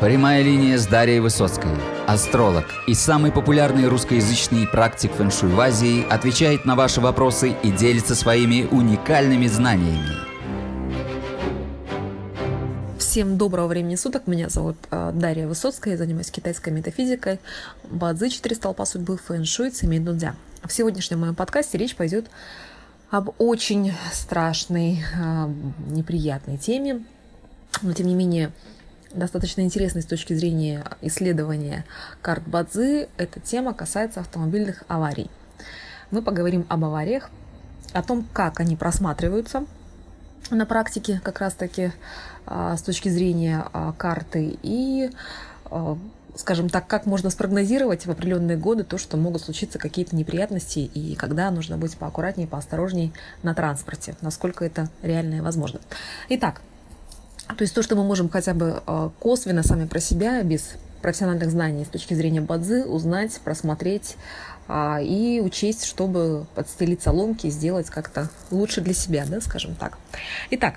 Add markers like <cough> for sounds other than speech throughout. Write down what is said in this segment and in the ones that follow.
Прямая линия с Дарьей Высоцкой. Астролог и самый популярный русскоязычный практик фэншуй в Азии отвечает на ваши вопросы и делится своими уникальными знаниями. Всем доброго времени суток. Меня зовут э, Дарья Высоцкая. Я занимаюсь китайской метафизикой, бадзи, четыре столпа судьбы, фэншуй, цемей дудзя. В сегодняшнем моем подкасте речь пойдет об очень страшной, э, неприятной теме, но тем не менее достаточно интересной с точки зрения исследования карт Бадзи. Эта тема касается автомобильных аварий. Мы поговорим об авариях, о том, как они просматриваются на практике, как раз-таки а, с точки зрения а, карты, и, а, скажем так, как можно спрогнозировать в определенные годы то, что могут случиться какие-то неприятности, и когда нужно быть поаккуратнее, поосторожней на транспорте, насколько это реально и возможно. Итак, то есть то, что мы можем хотя бы а, косвенно сами про себя, без профессиональных знаний с точки зрения бадзы, узнать, просмотреть а, и учесть, чтобы подстелить соломки и сделать как-то лучше для себя, да, скажем так. Итак,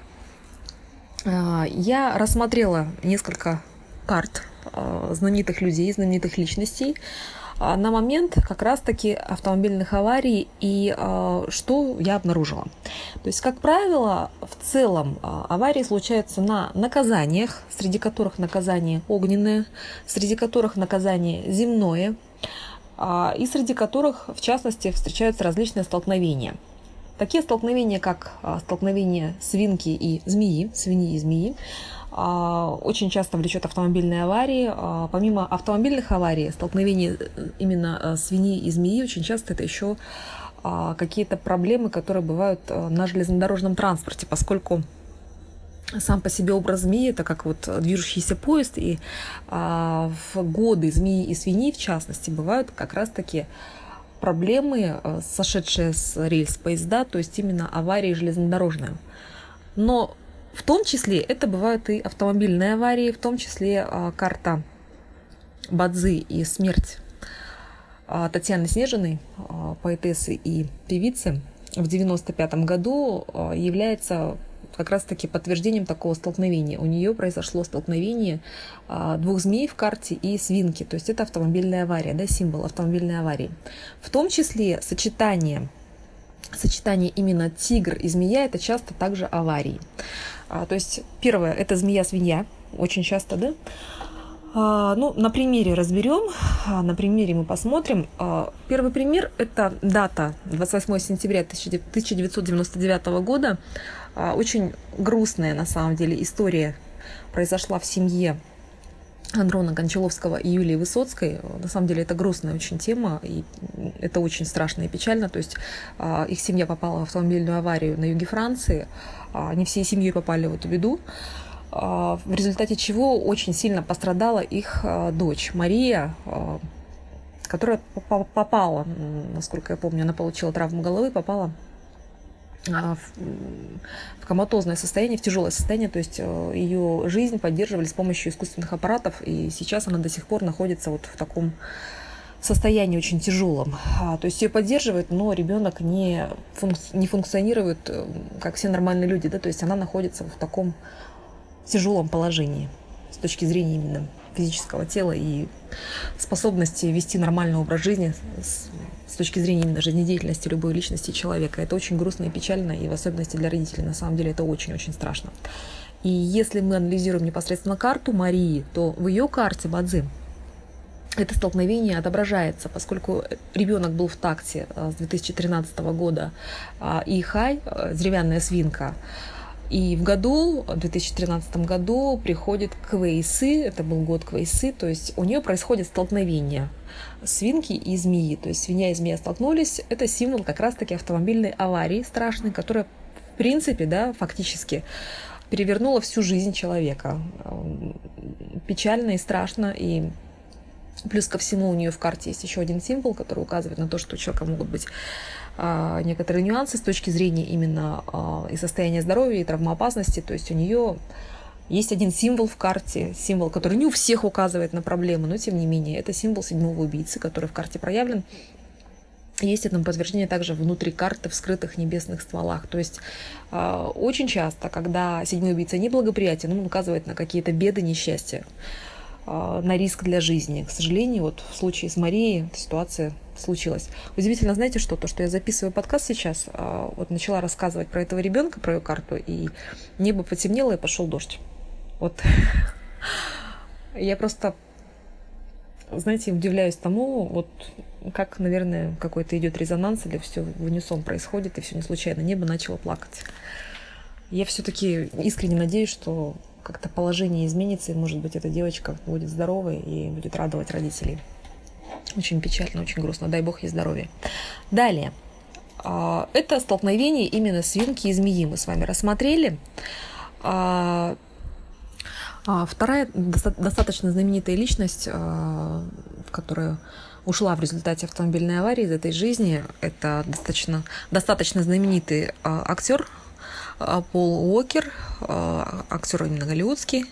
а, я рассмотрела несколько карт знаменитых людей, знаменитых личностей, на момент как раз-таки автомобильных аварий и а, что я обнаружила. То есть, как правило, в целом а, аварии случаются на наказаниях, среди которых наказание огненное, среди которых наказание земное, и среди которых, в частности, встречаются различные столкновения. Такие столкновения, как столкновение свинки и змеи, свиньи и змеи, а, очень часто влечет автомобильные аварии. А, помимо автомобильных аварий, столкновений э, именно э, свиньи и змеи очень часто это еще а, какие-то проблемы, которые бывают э, на железнодорожном транспорте, поскольку сам по себе образ змеи это как вот движущийся поезд, и в годы змеи и свиньи, в частности, бывают как раз-таки проблемы, сошедшие с рельс поезда, то есть именно аварии железнодорожные. Но в том числе это бывают и автомобильные аварии, в том числе а, карта Бадзы и смерть а, Татьяны Снежиной, а, поэтессы и певицы, в 95 году является как раз-таки подтверждением такого столкновения. У нее произошло столкновение двух змей в карте и свинки. То есть это автомобильная авария, да, символ автомобильной аварии. В том числе сочетание сочетание именно тигр и змея это часто также аварии. А, то есть первое это змея-свинья, очень часто, да? А, ну, на примере разберем, а, на примере мы посмотрим. А, первый пример – это дата 28 сентября 1999 года. А, очень грустная, на самом деле, история произошла в семье Андрона Гончаловского и Юлии Высоцкой. На самом деле это грустная очень тема, и это очень страшно и печально. То есть а, их семья попала в автомобильную аварию на юге Франции, а, они всей семьей попали в эту беду, а, в результате чего очень сильно пострадала их дочь Мария, которая попала, насколько я помню, она получила травму головы, попала в коматозное состояние, в тяжелое состояние, то есть э, ее жизнь поддерживали с помощью искусственных аппаратов, и сейчас она до сих пор находится вот в таком состоянии очень тяжелом. А, то есть ее поддерживают, но ребенок не, функ- не функционирует, э, как все нормальные люди, да, то есть она находится в таком тяжелом положении с точки зрения именно физического тела и способности вести нормальный образ жизни с, с точки зрения именно жизнедеятельности любой личности человека. Это очень грустно и печально, и в особенности для родителей. На самом деле это очень-очень страшно. И если мы анализируем непосредственно карту Марии, то в ее карте Бадзи это столкновение отображается, поскольку ребенок был в такте э, с 2013 года, а, и Хай, э, деревянная свинка, и в году, в 2013 году, приходит Квейсы, это был год Квейсы, то есть у нее происходит столкновение свинки и змеи. То есть свинья и змея столкнулись. Это символ как раз-таки автомобильной аварии страшной, которая, в принципе, да, фактически перевернула всю жизнь человека. Печально и страшно, и Плюс ко всему у нее в карте есть еще один символ, который указывает на то, что у человека могут быть некоторые нюансы с точки зрения именно а, и состояния здоровья, и травмоопасности. То есть у нее есть один символ в карте, символ, который не у всех указывает на проблемы, но тем не менее, это символ седьмого убийцы, который в карте проявлен. Есть этому подтверждение также внутри карты в скрытых небесных стволах. То есть э, очень часто, когда седьмой убийца неблагоприятен, он указывает на какие-то беды, несчастья. а, на риск для жизни. К сожалению, вот в случае с Марией ситуация случилась. Удивительно, знаете что? То, что я записываю подкаст сейчас, а, вот начала рассказывать про этого ребенка, про ее карту, и небо потемнело, и пошел дождь. Вот. <laughs> Я просто, знаете, удивляюсь тому, вот как, наверное, какой-то идет резонанс или все в унисон происходит, и все не случайно. Небо начало плакать. Я все-таки искренне надеюсь, что как-то положение изменится, и, может быть, эта девочка будет здоровой и будет радовать родителей. Очень печально, очень грустно. Дай бог ей здоровья. Далее. А, это столкновение именно свинки и змеи мы с вами рассмотрели. А, а вторая достаточно знаменитая личность, которая ушла в результате автомобильной аварии из этой жизни, это достаточно, достаточно знаменитый актер Пол Уокер, актер именно голливудский,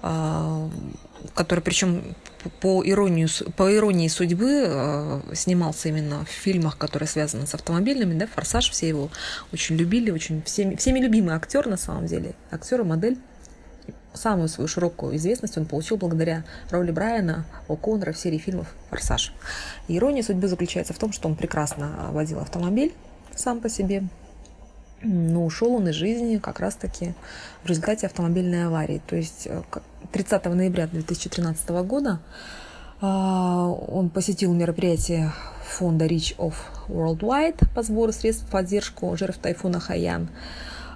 который причем по, иронию, по иронии судьбы снимался именно в фильмах, которые связаны с автомобильными, да, «Форсаж», все его очень любили, очень всеми, всеми любимый актер на самом деле, актер и модель. Самую свою широкую известность он получил благодаря роли Брайана О'Коннора в серии фильмов «Форсаж». Ирония судьбы заключается в том, что он прекрасно водил автомобиль сам по себе, но ушел он из жизни как раз-таки в результате автомобильной аварии. То есть 30 э, ноября 2013 года а, он посетил мероприятие фонда Reach of Worldwide по сбору средств в поддержку жертв тайфуна Хаян,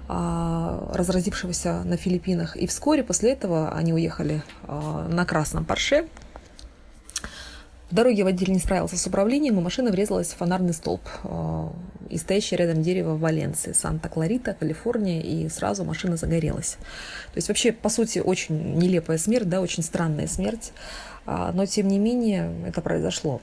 а, разразившегося на Филиппинах. И вскоре после этого они уехали а, на красном Порше в дороге водитель не справился с управлением, и машина врезалась в фонарный столб э, и стоящее рядом дерево в Валенции, Санта-Кларита, Калифорния, и сразу машина загорелась. То есть вообще, по сути, очень нелепая смерть, да, очень странная смерть, а, но тем не менее это произошло.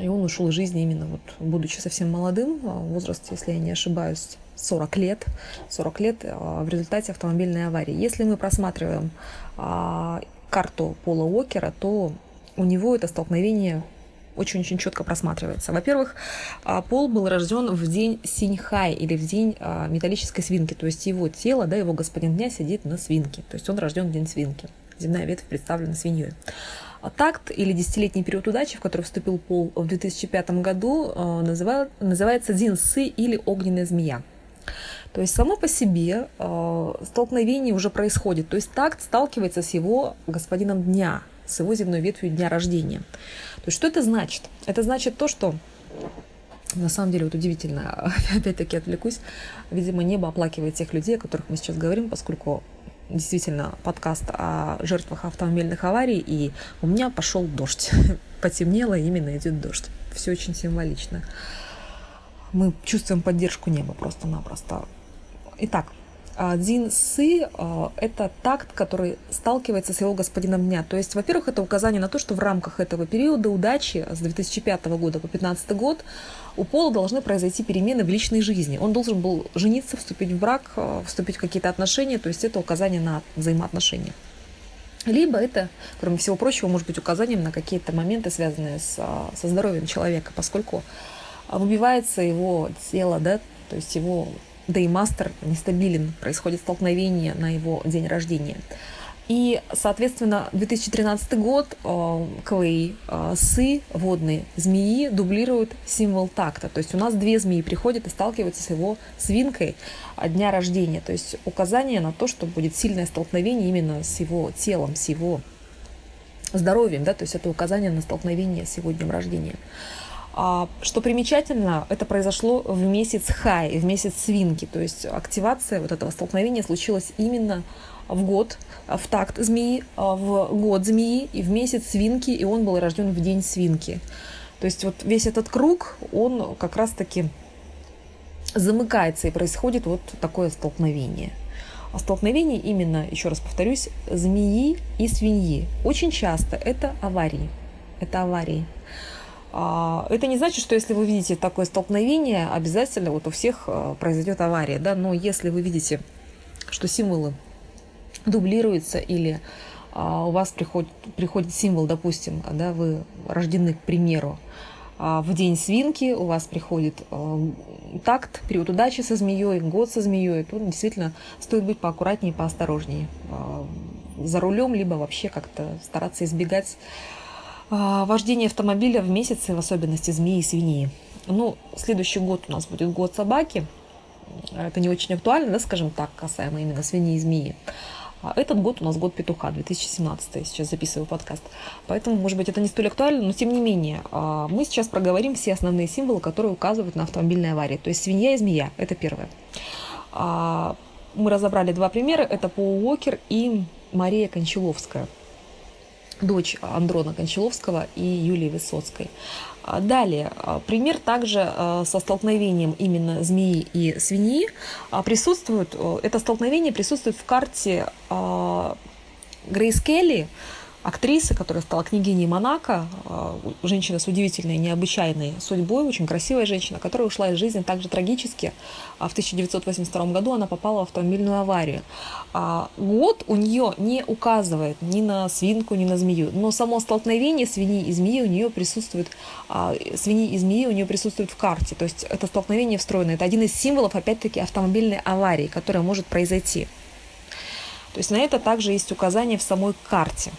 И он ушел из жизни именно вот, будучи совсем молодым, а, возраст, если я не ошибаюсь, 40 лет, 40 лет а, в результате автомобильной аварии. Если мы просматриваем карту Пола Уокера, то у него это столкновение очень-очень четко просматривается. Во-первых, а, Пол был рожден в день Синьхай или в день а, металлической свинки, то есть его тело, да, его господин дня сидит на свинке, то есть он рожден в день свинки. Земная ветвь представлена свиньей. А такт или десятилетний период удачи, в который вступил Пол в 2005 году, называют, называется Динсы или огненная змея. То есть само по себе столкновение уже происходит. То есть такт сталкивается с его господином дня, с его земной ветвью дня рождения. То есть что это значит? Это значит то, что на самом деле вот удивительно, <laughs> опять-таки отвлекусь, видимо, небо оплакивает тех людей, о которых мы сейчас говорим, поскольку действительно подкаст о жертвах автомобильных аварий, и у меня пошел дождь. <laughs> Потемнело, именно идет дождь. Все очень символично. Мы чувствуем поддержку неба просто-напросто. Итак, Дин Сы – это такт, который сталкивается с его господином дня. То есть, во-первых, это указание на то, что в рамках этого периода удачи с 2005 года по 2015 год у Пола должны произойти перемены в личной жизни. Он должен был жениться, вступить в брак, вступить в какие-то отношения. То есть это указание на взаимоотношения. Либо это, кроме всего прочего, может быть указанием на какие-то моменты, связанные с, со здоровьем человека, поскольку выбивается его тело, да, то есть его Деймастер нестабилен, происходит столкновение на его день рождения. И, соответственно, 2013 год э, Клей, э, Сы, водные змеи дублируют символ такта. То есть у нас две змеи приходят и сталкиваются с его свинкой дня рождения. То есть указание на то, что будет сильное столкновение именно с его телом, с его здоровьем. Да? То есть это указание на столкновение с его днем рождения. А, что примечательно, это произошло в месяц хай, в месяц свинки, то есть активация вот этого столкновения случилась именно в год, в такт змеи, а, в год змеи и в месяц свинки, и он был рожден в день свинки. То есть вот весь этот круг, он как раз-таки замыкается и происходит вот такое столкновение. А столкновение именно, еще раз повторюсь, змеи и свиньи. Очень часто это аварии. Это аварии. А, это не значит, что если вы видите такое столкновение, обязательно вот у всех а, произойдет авария, да, но если вы видите, что символы дублируются или а, у вас приходит, приходит символ, допустим, да, вы рождены, к примеру, в день свинки у вас приходит такт, период удачи со змеей, год со змеей, то действительно стоит быть поаккуратнее поосторожнее за рулем, либо вообще как-то стараться избегать а, вождения автомобиля в месяцы, в особенности змеи и свиньи. Ну, следующий год у нас будет год собаки. Это не очень актуально, да, скажем так, касаемо именно свиньи и змеи. А этот год у нас год петуха, 2017, сейчас записываю подкаст. Поэтому, может быть, это не столь актуально, но тем не менее, а, мы сейчас проговорим все основные символы, которые указывают на автомобильные аварии. То есть свинья и змея, это первое. А, мы разобрали два примера, это Пол Уокер и Мария Кончаловская, дочь Андрона Кончаловского и Юлии Высоцкой. А, далее, а, пример также а, со столкновением именно змеи и свиньи присутствует, это столкновение присутствует в карте Грейс Келли, актрисы, которая стала княгиней Монако, а, женщина с удивительной, необычайной судьбой, очень красивая женщина, которая ушла из жизни также трагически. А в 1982 году она попала в автомобильную аварию. А год у нее не указывает ни на свинку, ни на змею, но само столкновение свиньи и змеи у нее присутствует, свиньи и змеи у нее присутствует в карте, то есть это столкновение встроено. Это один из символов, опять-таки, автомобильной аварии, которая может произойти. То есть на это также есть указание в самой карте.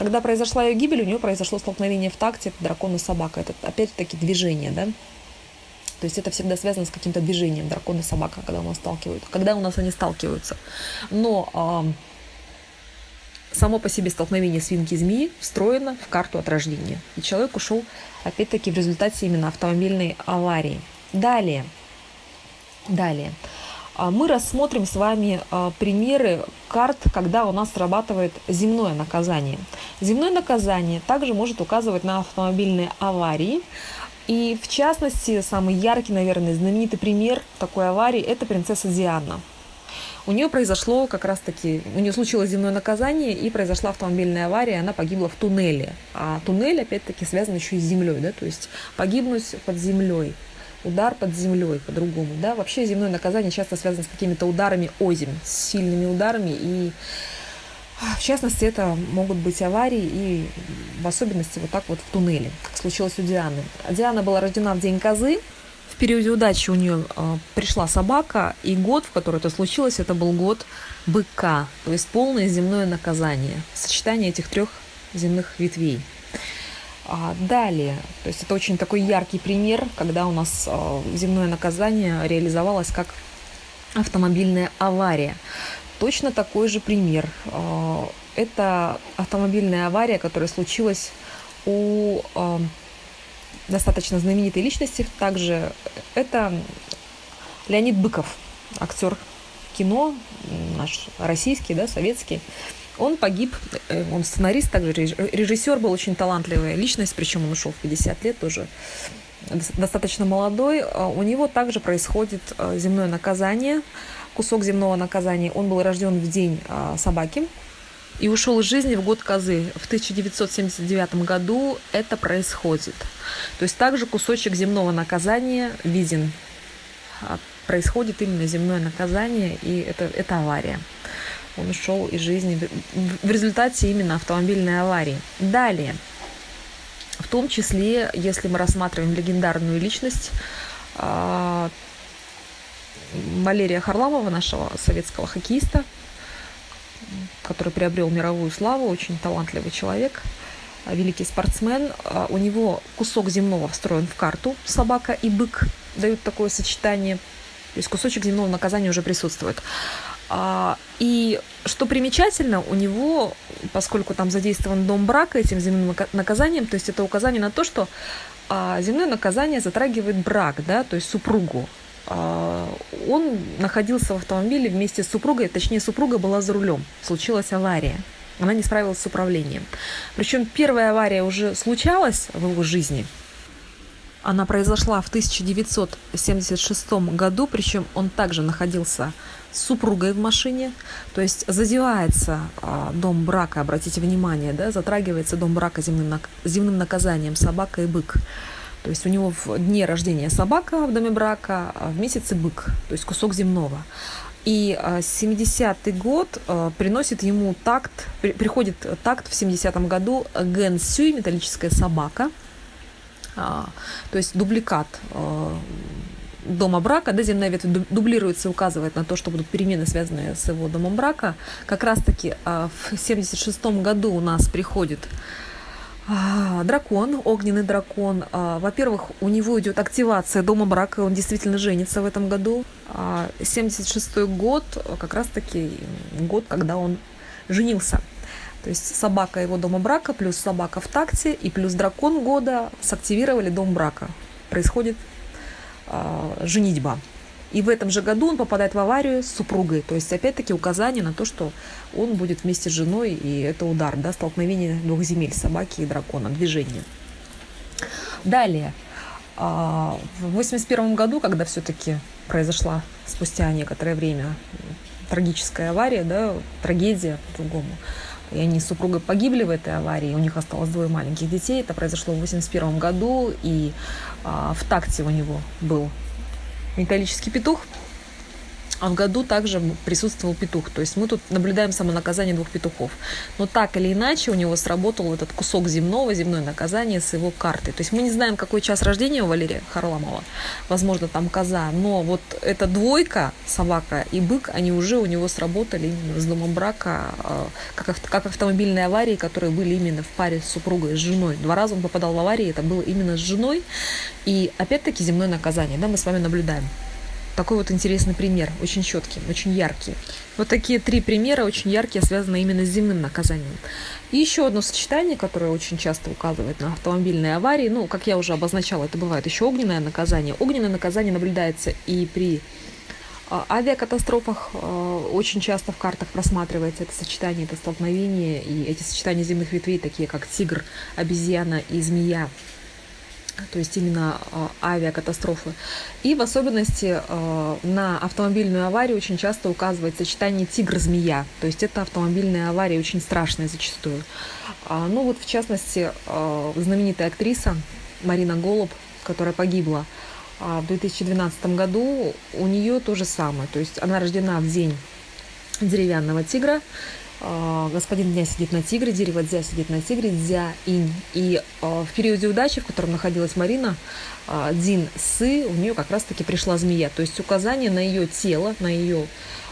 Когда произошла ее гибель, у нее произошло столкновение в такте, это дракон и собака. Это опять-таки движение, да? То есть это всегда связано с каким-то движением дракон и собака, когда у нас сталкиваются, когда у нас они сталкиваются. Но а, само по себе столкновение свинки и змеи встроено в карту от рождения. И человек ушел, опять-таки, в результате именно автомобильной аварии. Далее. Далее. А мы рассмотрим с вами а, примеры карт, когда у нас срабатывает земное наказание. Земное наказание также может указывать на автомобильные аварии. И в частности, самый яркий, наверное, знаменитый пример такой аварии – это принцесса Диана. У нее произошло как раз-таки, у нее случилось земное наказание и произошла автомобильная авария, она погибла в туннеле. А туннель, опять-таки, связан еще и с землей, да, то есть погибнуть под землей удар под землей по-другому. Да? Вообще земное наказание часто связано с какими-то ударами озим, с сильными ударами. И в частности, это могут быть аварии и в особенности вот так вот в туннеле, как случилось у Дианы. Диана была рождена в день козы. В периоде удачи у нее э, пришла собака, и год, в который это случилось, это был год быка, то есть полное земное наказание, сочетание этих трех земных ветвей. А далее, то есть это очень такой яркий пример, когда у нас а, земное наказание реализовалось как автомобильная авария. Точно такой же пример. А, это автомобильная авария, которая случилась у а, достаточно знаменитой личности. Также это Леонид Быков, актер кино, наш российский, да, советский. Он погиб, э, он сценарист, также режиссер был очень талантливая личность, причем он ушел в 50 лет тоже достаточно молодой. А у него также происходит э, земное наказание, кусок земного наказания. Он был рожден в день а, собаки и ушел из жизни в год козы. В 1979 году это происходит. То есть также кусочек земного наказания виден. А, происходит именно земное наказание, и это, это авария он ушел из жизни в результате именно автомобильной аварии. Далее, в том числе, если мы рассматриваем легендарную личность а, Валерия Харламова, нашего советского хоккеиста, который приобрел мировую славу, очень талантливый человек, великий спортсмен. А, у него кусок земного встроен в карту, собака и бык дают такое сочетание. То есть кусочек земного наказания уже присутствует. А, и что примечательно, у него, поскольку там задействован дом брака этим земным наказанием, то есть это указание на то, что а, земное наказание затрагивает брак, да, то есть супругу. А, он находился в автомобиле вместе с супругой, точнее, супруга была за рулем. Случилась авария. Она не справилась с управлением. Причем первая авария уже случалась в его жизни – она произошла в 1976 году, причем он также находился с супругой в машине, то есть задевается а, дом брака, обратите внимание, да, затрагивается дом брака земным, земным наказанием собака и бык. То есть у него в дне рождения собака в доме брака, а в месяце бык, то есть кусок земного. И 70-й а, год а, приносит ему такт, приходит такт в 70-м году Ген Сюй, металлическая собака – то есть дубликат а, дома брака, да, земная ветвь дублируется и указывает на то, что будут перемены, связанные с его домом брака. Как раз-таки а, в 76 году у нас приходит а, дракон, огненный дракон. А, во-первых, у него идет активация дома брака, он действительно женится в этом году. 76 год, как раз-таки год, когда он женился. То есть собака его дома брака, плюс собака в такте и плюс дракон года сактивировали дом брака. Происходит э, женитьба. И в этом же году он попадает в аварию с супругой. То есть, опять-таки, указание на то, что он будет вместе с женой, и это удар, да, столкновение двух земель, собаки и дракона, движение. Далее, а, в 81 году, когда все-таки произошла спустя некоторое время трагическая авария, да, трагедия по-другому, и они с супругой погибли в этой аварии, у них осталось двое маленьких детей, это произошло в 81 году, и а, в такте у него был металлический петух, а в году также присутствовал петух. То есть мы тут наблюдаем самонаказание двух петухов. Но так или иначе у него сработал этот кусок земного, земное наказание с его картой. То есть мы не знаем, какой час рождения у Валерия Харламова. Возможно, там коза. Но вот эта двойка, собака и бык, они уже у него сработали именно с домом брака, а, как, как автомобильные аварии, которые были именно в паре с супругой, с женой. Два раза он попадал в аварии, это было именно с женой. И опять-таки земное наказание, да, мы с вами наблюдаем такой вот интересный пример, очень четкий, очень яркий. Вот такие три примера очень яркие, связаны именно с земным наказанием. И еще одно сочетание, которое очень часто указывает на автомобильные аварии, ну, как я уже обозначала, это бывает еще огненное наказание. Огненное наказание наблюдается и при а, авиакатастрофах а, очень часто в картах просматривается это сочетание, это столкновение, и эти сочетания земных ветвей, такие как тигр, обезьяна и змея, то есть именно а, авиакатастрофы. И в особенности а, на автомобильную аварию очень часто указывает сочетание тигр-змея. То есть это автомобильная авария очень страшная зачастую. А, ну вот в частности знаменитая актриса Марина Голуб, которая погибла в 2012 году, у нее то же самое. То есть она рождена в день деревянного тигра, господин дня сидит на тигре, дерево дзя сидит на тигре, дзя инь. И а, в периоде удачи, в котором находилась Марина, а, Дин Сы, у нее как раз-таки пришла змея. То есть указание на ее тело, на ее,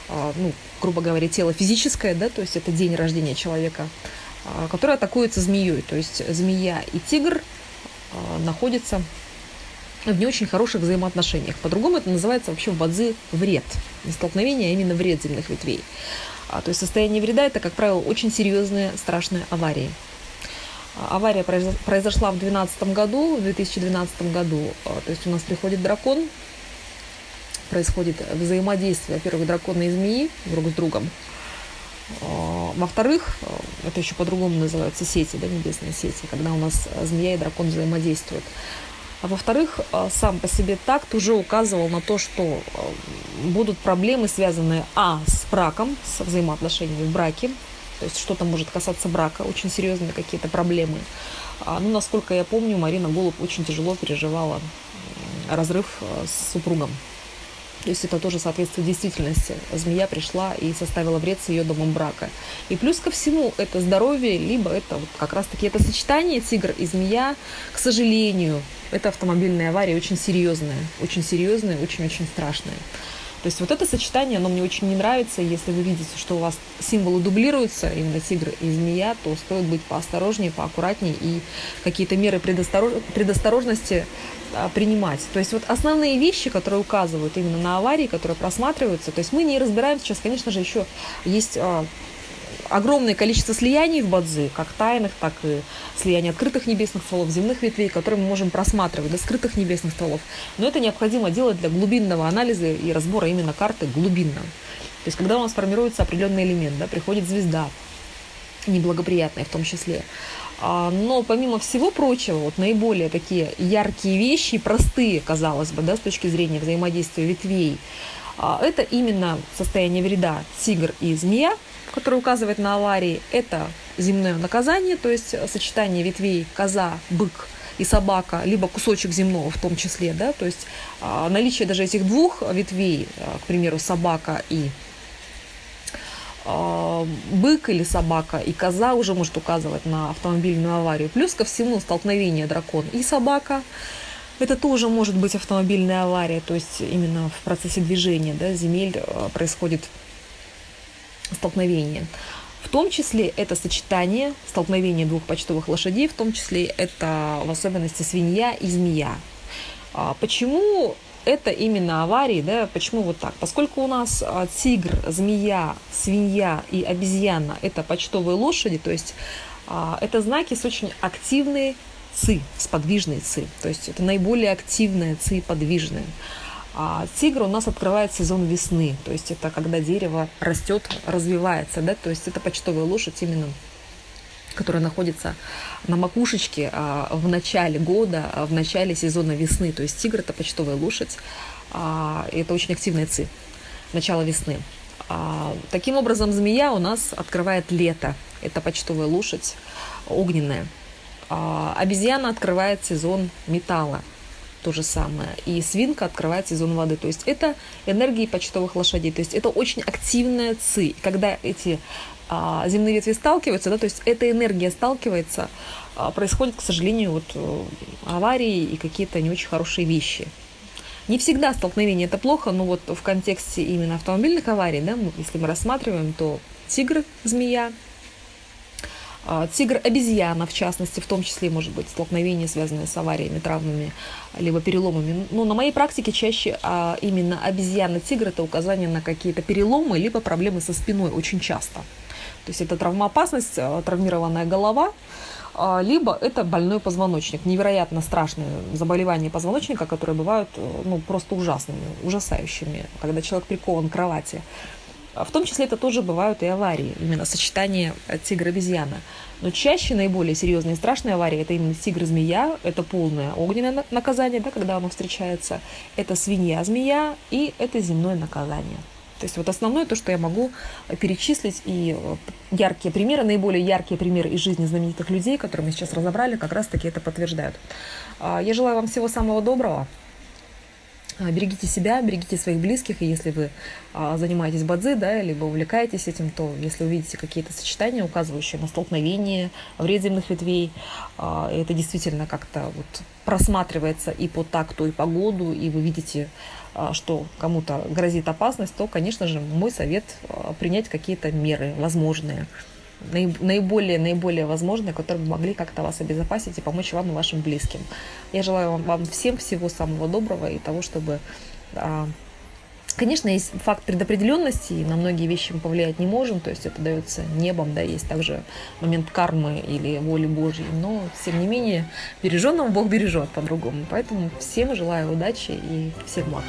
ну, грубо говоря, тело физическое, да, то есть это день рождения человека, который атакуется змеей. То есть змея и тигр находятся в не очень хороших взаимоотношениях. По-другому это называется вообще в бадзи вред. Не столкновение, а именно вред земных ветвей. А, то есть состояние вреда – это, как правило, очень серьезные, страшные аварии. А, авария произошла в 2012 году, в 2012 году. А, то есть у нас приходит дракон, происходит взаимодействие, во-первых, дракона и змеи друг с другом. Во-вторых, это еще по-другому называются сети, да, небесные сети, когда у нас змея и дракон взаимодействуют. А во-вторых, э, сам по себе такт уже указывал на то, что э, будут проблемы, связанные, а, с браком, с взаимоотношениями в браке, то есть что-то может касаться брака, очень серьезные какие-то проблемы. А, ну, насколько я помню, Марина Голуб очень тяжело переживала разрыв э, с супругом. То есть это тоже соответствует действительности. Змея пришла и составила вред с ее домом брака. И плюс ко всему это здоровье, либо это вот как раз-таки это сочетание тигр и змея, к сожалению, это автомобильная авария очень серьезная, очень серьезная, очень-очень страшная. То есть вот это сочетание, оно мне очень не нравится. Если вы видите, что у вас символы дублируются, именно тигр и змея, то стоит быть поосторожнее, поаккуратнее и какие-то меры предосторож... предосторожности а, принимать. То есть вот основные вещи, которые указывают именно на аварии, которые просматриваются, то есть мы не разбираем сейчас, конечно же, еще есть а, огромное количество слияний в Бадзи, как тайных, так и слияний открытых небесных стволов, земных ветвей, которые мы можем просматривать, до скрытых небесных стволов. Но это необходимо делать для глубинного анализа и разбора именно карты глубинного. То есть, когда у нас формируется определенный элемент, да, приходит звезда, неблагоприятная в том числе. А, но помимо всего прочего, вот наиболее такие яркие вещи, простые, казалось бы, да, с точки зрения взаимодействия ветвей, это именно состояние вреда тигр и змея, который указывает на аварии, это земное наказание, то есть сочетание ветвей коза, бык и собака, либо кусочек земного в том числе, да, то есть а, наличие даже этих двух ветвей, а, к примеру, собака и а, бык или собака и коза уже может указывать на автомобильную аварию. Плюс ко всему столкновение дракон и собака, Это тоже может быть автомобильная авария, то есть именно в процессе движения да, земель э, происходит столкновение. В том числе это сочетание, столкновение двух почтовых лошадей, в том числе это в особенности свинья и змея. А почему это именно аварии, да, почему вот так? Поскольку у нас а, тигр, змея, свинья и обезьяна – это почтовые лошади, то есть а, это знаки с очень активной ци, с подвижной ци, то есть это наиболее активная ци подвижная. А тигр у нас открывает сезон весны, то есть это когда дерево растет, развивается, да, то есть это почтовая лошадь именно которая находится на макушечке а, в начале года, а, в начале сезона весны. То есть тигр – это почтовая лошадь, а, это очень активная ци, начало весны. Таким образом, змея у нас открывает лето. Это почтовая лошадь огненная. А, обезьяна открывает сезон металла то же самое. И свинка открывает сезон воды. То есть это энергии почтовых лошадей. То есть это очень активная ци. Когда эти а, земные ветви сталкиваются, да, то есть эта энергия сталкивается, а, происходят, к сожалению, вот э, аварии и какие-то не очень хорошие вещи. Не всегда столкновение это плохо, но вот в контексте именно автомобильных аварий, да, если мы рассматриваем, то тигр, змея, Тигр-обезьяна, в частности, в том числе, может быть, столкновения, связанные с авариями, травмами, либо переломами. Но на моей практике чаще а, именно обезьяна-тигр – это указание на какие-то переломы, либо проблемы со спиной очень часто. То есть это травмоопасность, а, травмированная голова, либо это больной позвоночник. Невероятно страшные заболевания позвоночника, которые бывают ну, просто ужасными, ужасающими, когда человек прикован к кровати. А в том числе это тоже бывают и аварии, именно сочетание тигра-обезьяна. Но чаще наиболее серьезные и страшные аварии это именно тигр-змея, это полное огненное наказание, да, когда оно встречается, это свинья-змея и это земное наказание. То есть вот основное то, что я могу перечислить, и э, яркие примеры, наиболее яркие примеры из жизни знаменитых людей, которые мы сейчас разобрали, как раз-таки это подтверждают. А, я желаю вам всего самого доброго. А, берегите себя, берегите своих близких, и если вы а, занимаетесь бадзи, да, либо увлекаетесь этим, то если увидите какие-то сочетания, указывающие на столкновение, вред земных ветвей, а, это действительно как-то вот просматривается и по такту, и по году, и вы видите, что кому-то грозит опасность, то, конечно же, мой совет принять какие-то меры возможные наиболее, наиболее возможные, которые бы могли как-то вас обезопасить и помочь вам и вашим близким. Я желаю вам, вам всем всего самого доброго и того, чтобы а, Конечно, есть факт предопределенности, и на многие вещи мы повлиять не можем, то есть это дается небом, да, есть также момент кармы или воли Божьей, но, тем не менее, береженного Бог бережет по-другому. Поэтому всем желаю удачи и всех благ.